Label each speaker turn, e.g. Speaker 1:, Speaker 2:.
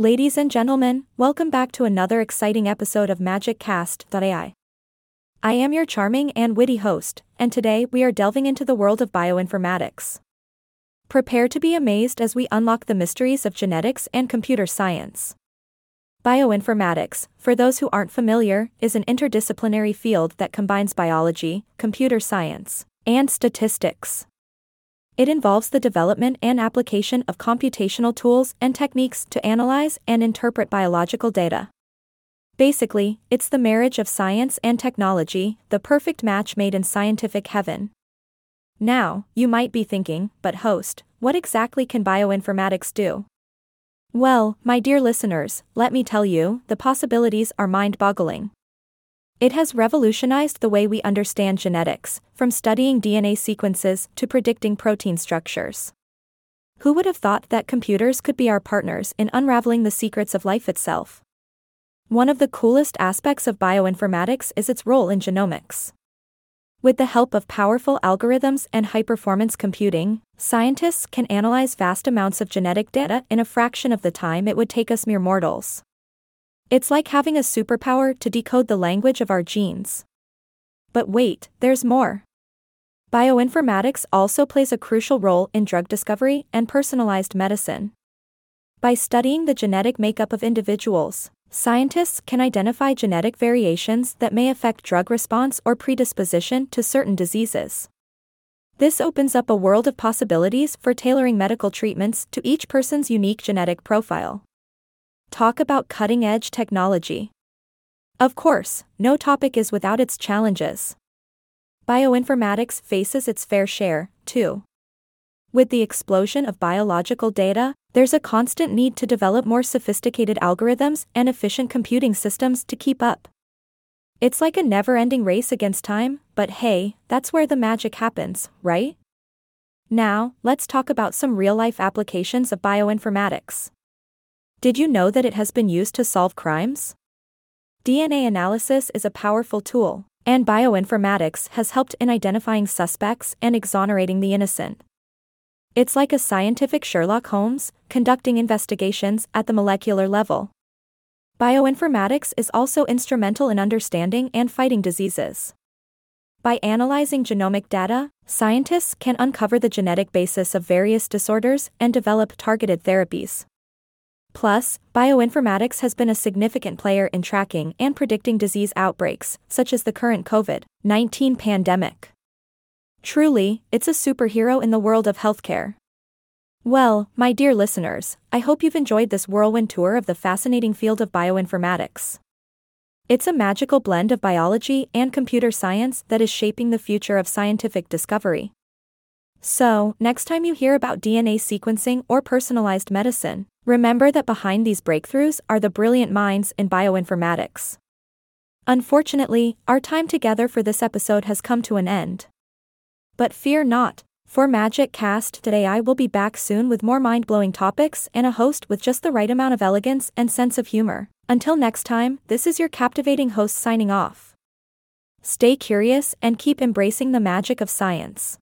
Speaker 1: Ladies and gentlemen, welcome back to another exciting episode of MagicCast.ai. I am your charming and witty host, and today we are delving into the world of bioinformatics. Prepare to be amazed as we unlock the mysteries of genetics and computer science. Bioinformatics, for those who aren't familiar, is an interdisciplinary field that combines biology, computer science, and statistics. It involves the development and application of computational tools and techniques to analyze and interpret biological data. Basically, it's the marriage of science and technology, the perfect match made in scientific heaven. Now, you might be thinking, but host, what exactly can bioinformatics do? Well, my dear listeners, let me tell you, the possibilities are mind boggling. It has revolutionized the way we understand genetics, from studying DNA sequences to predicting protein structures. Who would have thought that computers could be our partners in unraveling the secrets of life itself? One of the coolest aspects of bioinformatics is its role in genomics. With the help of powerful algorithms and high performance computing, scientists can analyze vast amounts of genetic data in a fraction of the time it would take us mere mortals. It's like having a superpower to decode the language of our genes. But wait, there's more. Bioinformatics also plays a crucial role in drug discovery and personalized medicine. By studying the genetic makeup of individuals, scientists can identify genetic variations that may affect drug response or predisposition to certain diseases. This opens up a world of possibilities for tailoring medical treatments to each person's unique genetic profile. Talk about cutting edge technology. Of course, no topic is without its challenges. Bioinformatics faces its fair share, too. With the explosion of biological data, there's a constant need to develop more sophisticated algorithms and efficient computing systems to keep up. It's like a never ending race against time, but hey, that's where the magic happens, right? Now, let's talk about some real life applications of bioinformatics. Did you know that it has been used to solve crimes? DNA analysis is a powerful tool, and bioinformatics has helped in identifying suspects and exonerating the innocent. It's like a scientific Sherlock Holmes, conducting investigations at the molecular level. Bioinformatics is also instrumental in understanding and fighting diseases. By analyzing genomic data, scientists can uncover the genetic basis of various disorders and develop targeted therapies. Plus, bioinformatics has been a significant player in tracking and predicting disease outbreaks, such as the current COVID 19 pandemic. Truly, it's a superhero in the world of healthcare. Well, my dear listeners, I hope you've enjoyed this whirlwind tour of the fascinating field of bioinformatics. It's a magical blend of biology and computer science that is shaping the future of scientific discovery. So, next time you hear about DNA sequencing or personalized medicine, remember that behind these breakthroughs are the brilliant minds in bioinformatics. Unfortunately, our time together for this episode has come to an end. But fear not, for MagicCast.ai will be back soon with more mind blowing topics and a host with just the right amount of elegance and sense of humor. Until next time, this is your captivating host signing off. Stay curious and keep embracing the magic of science.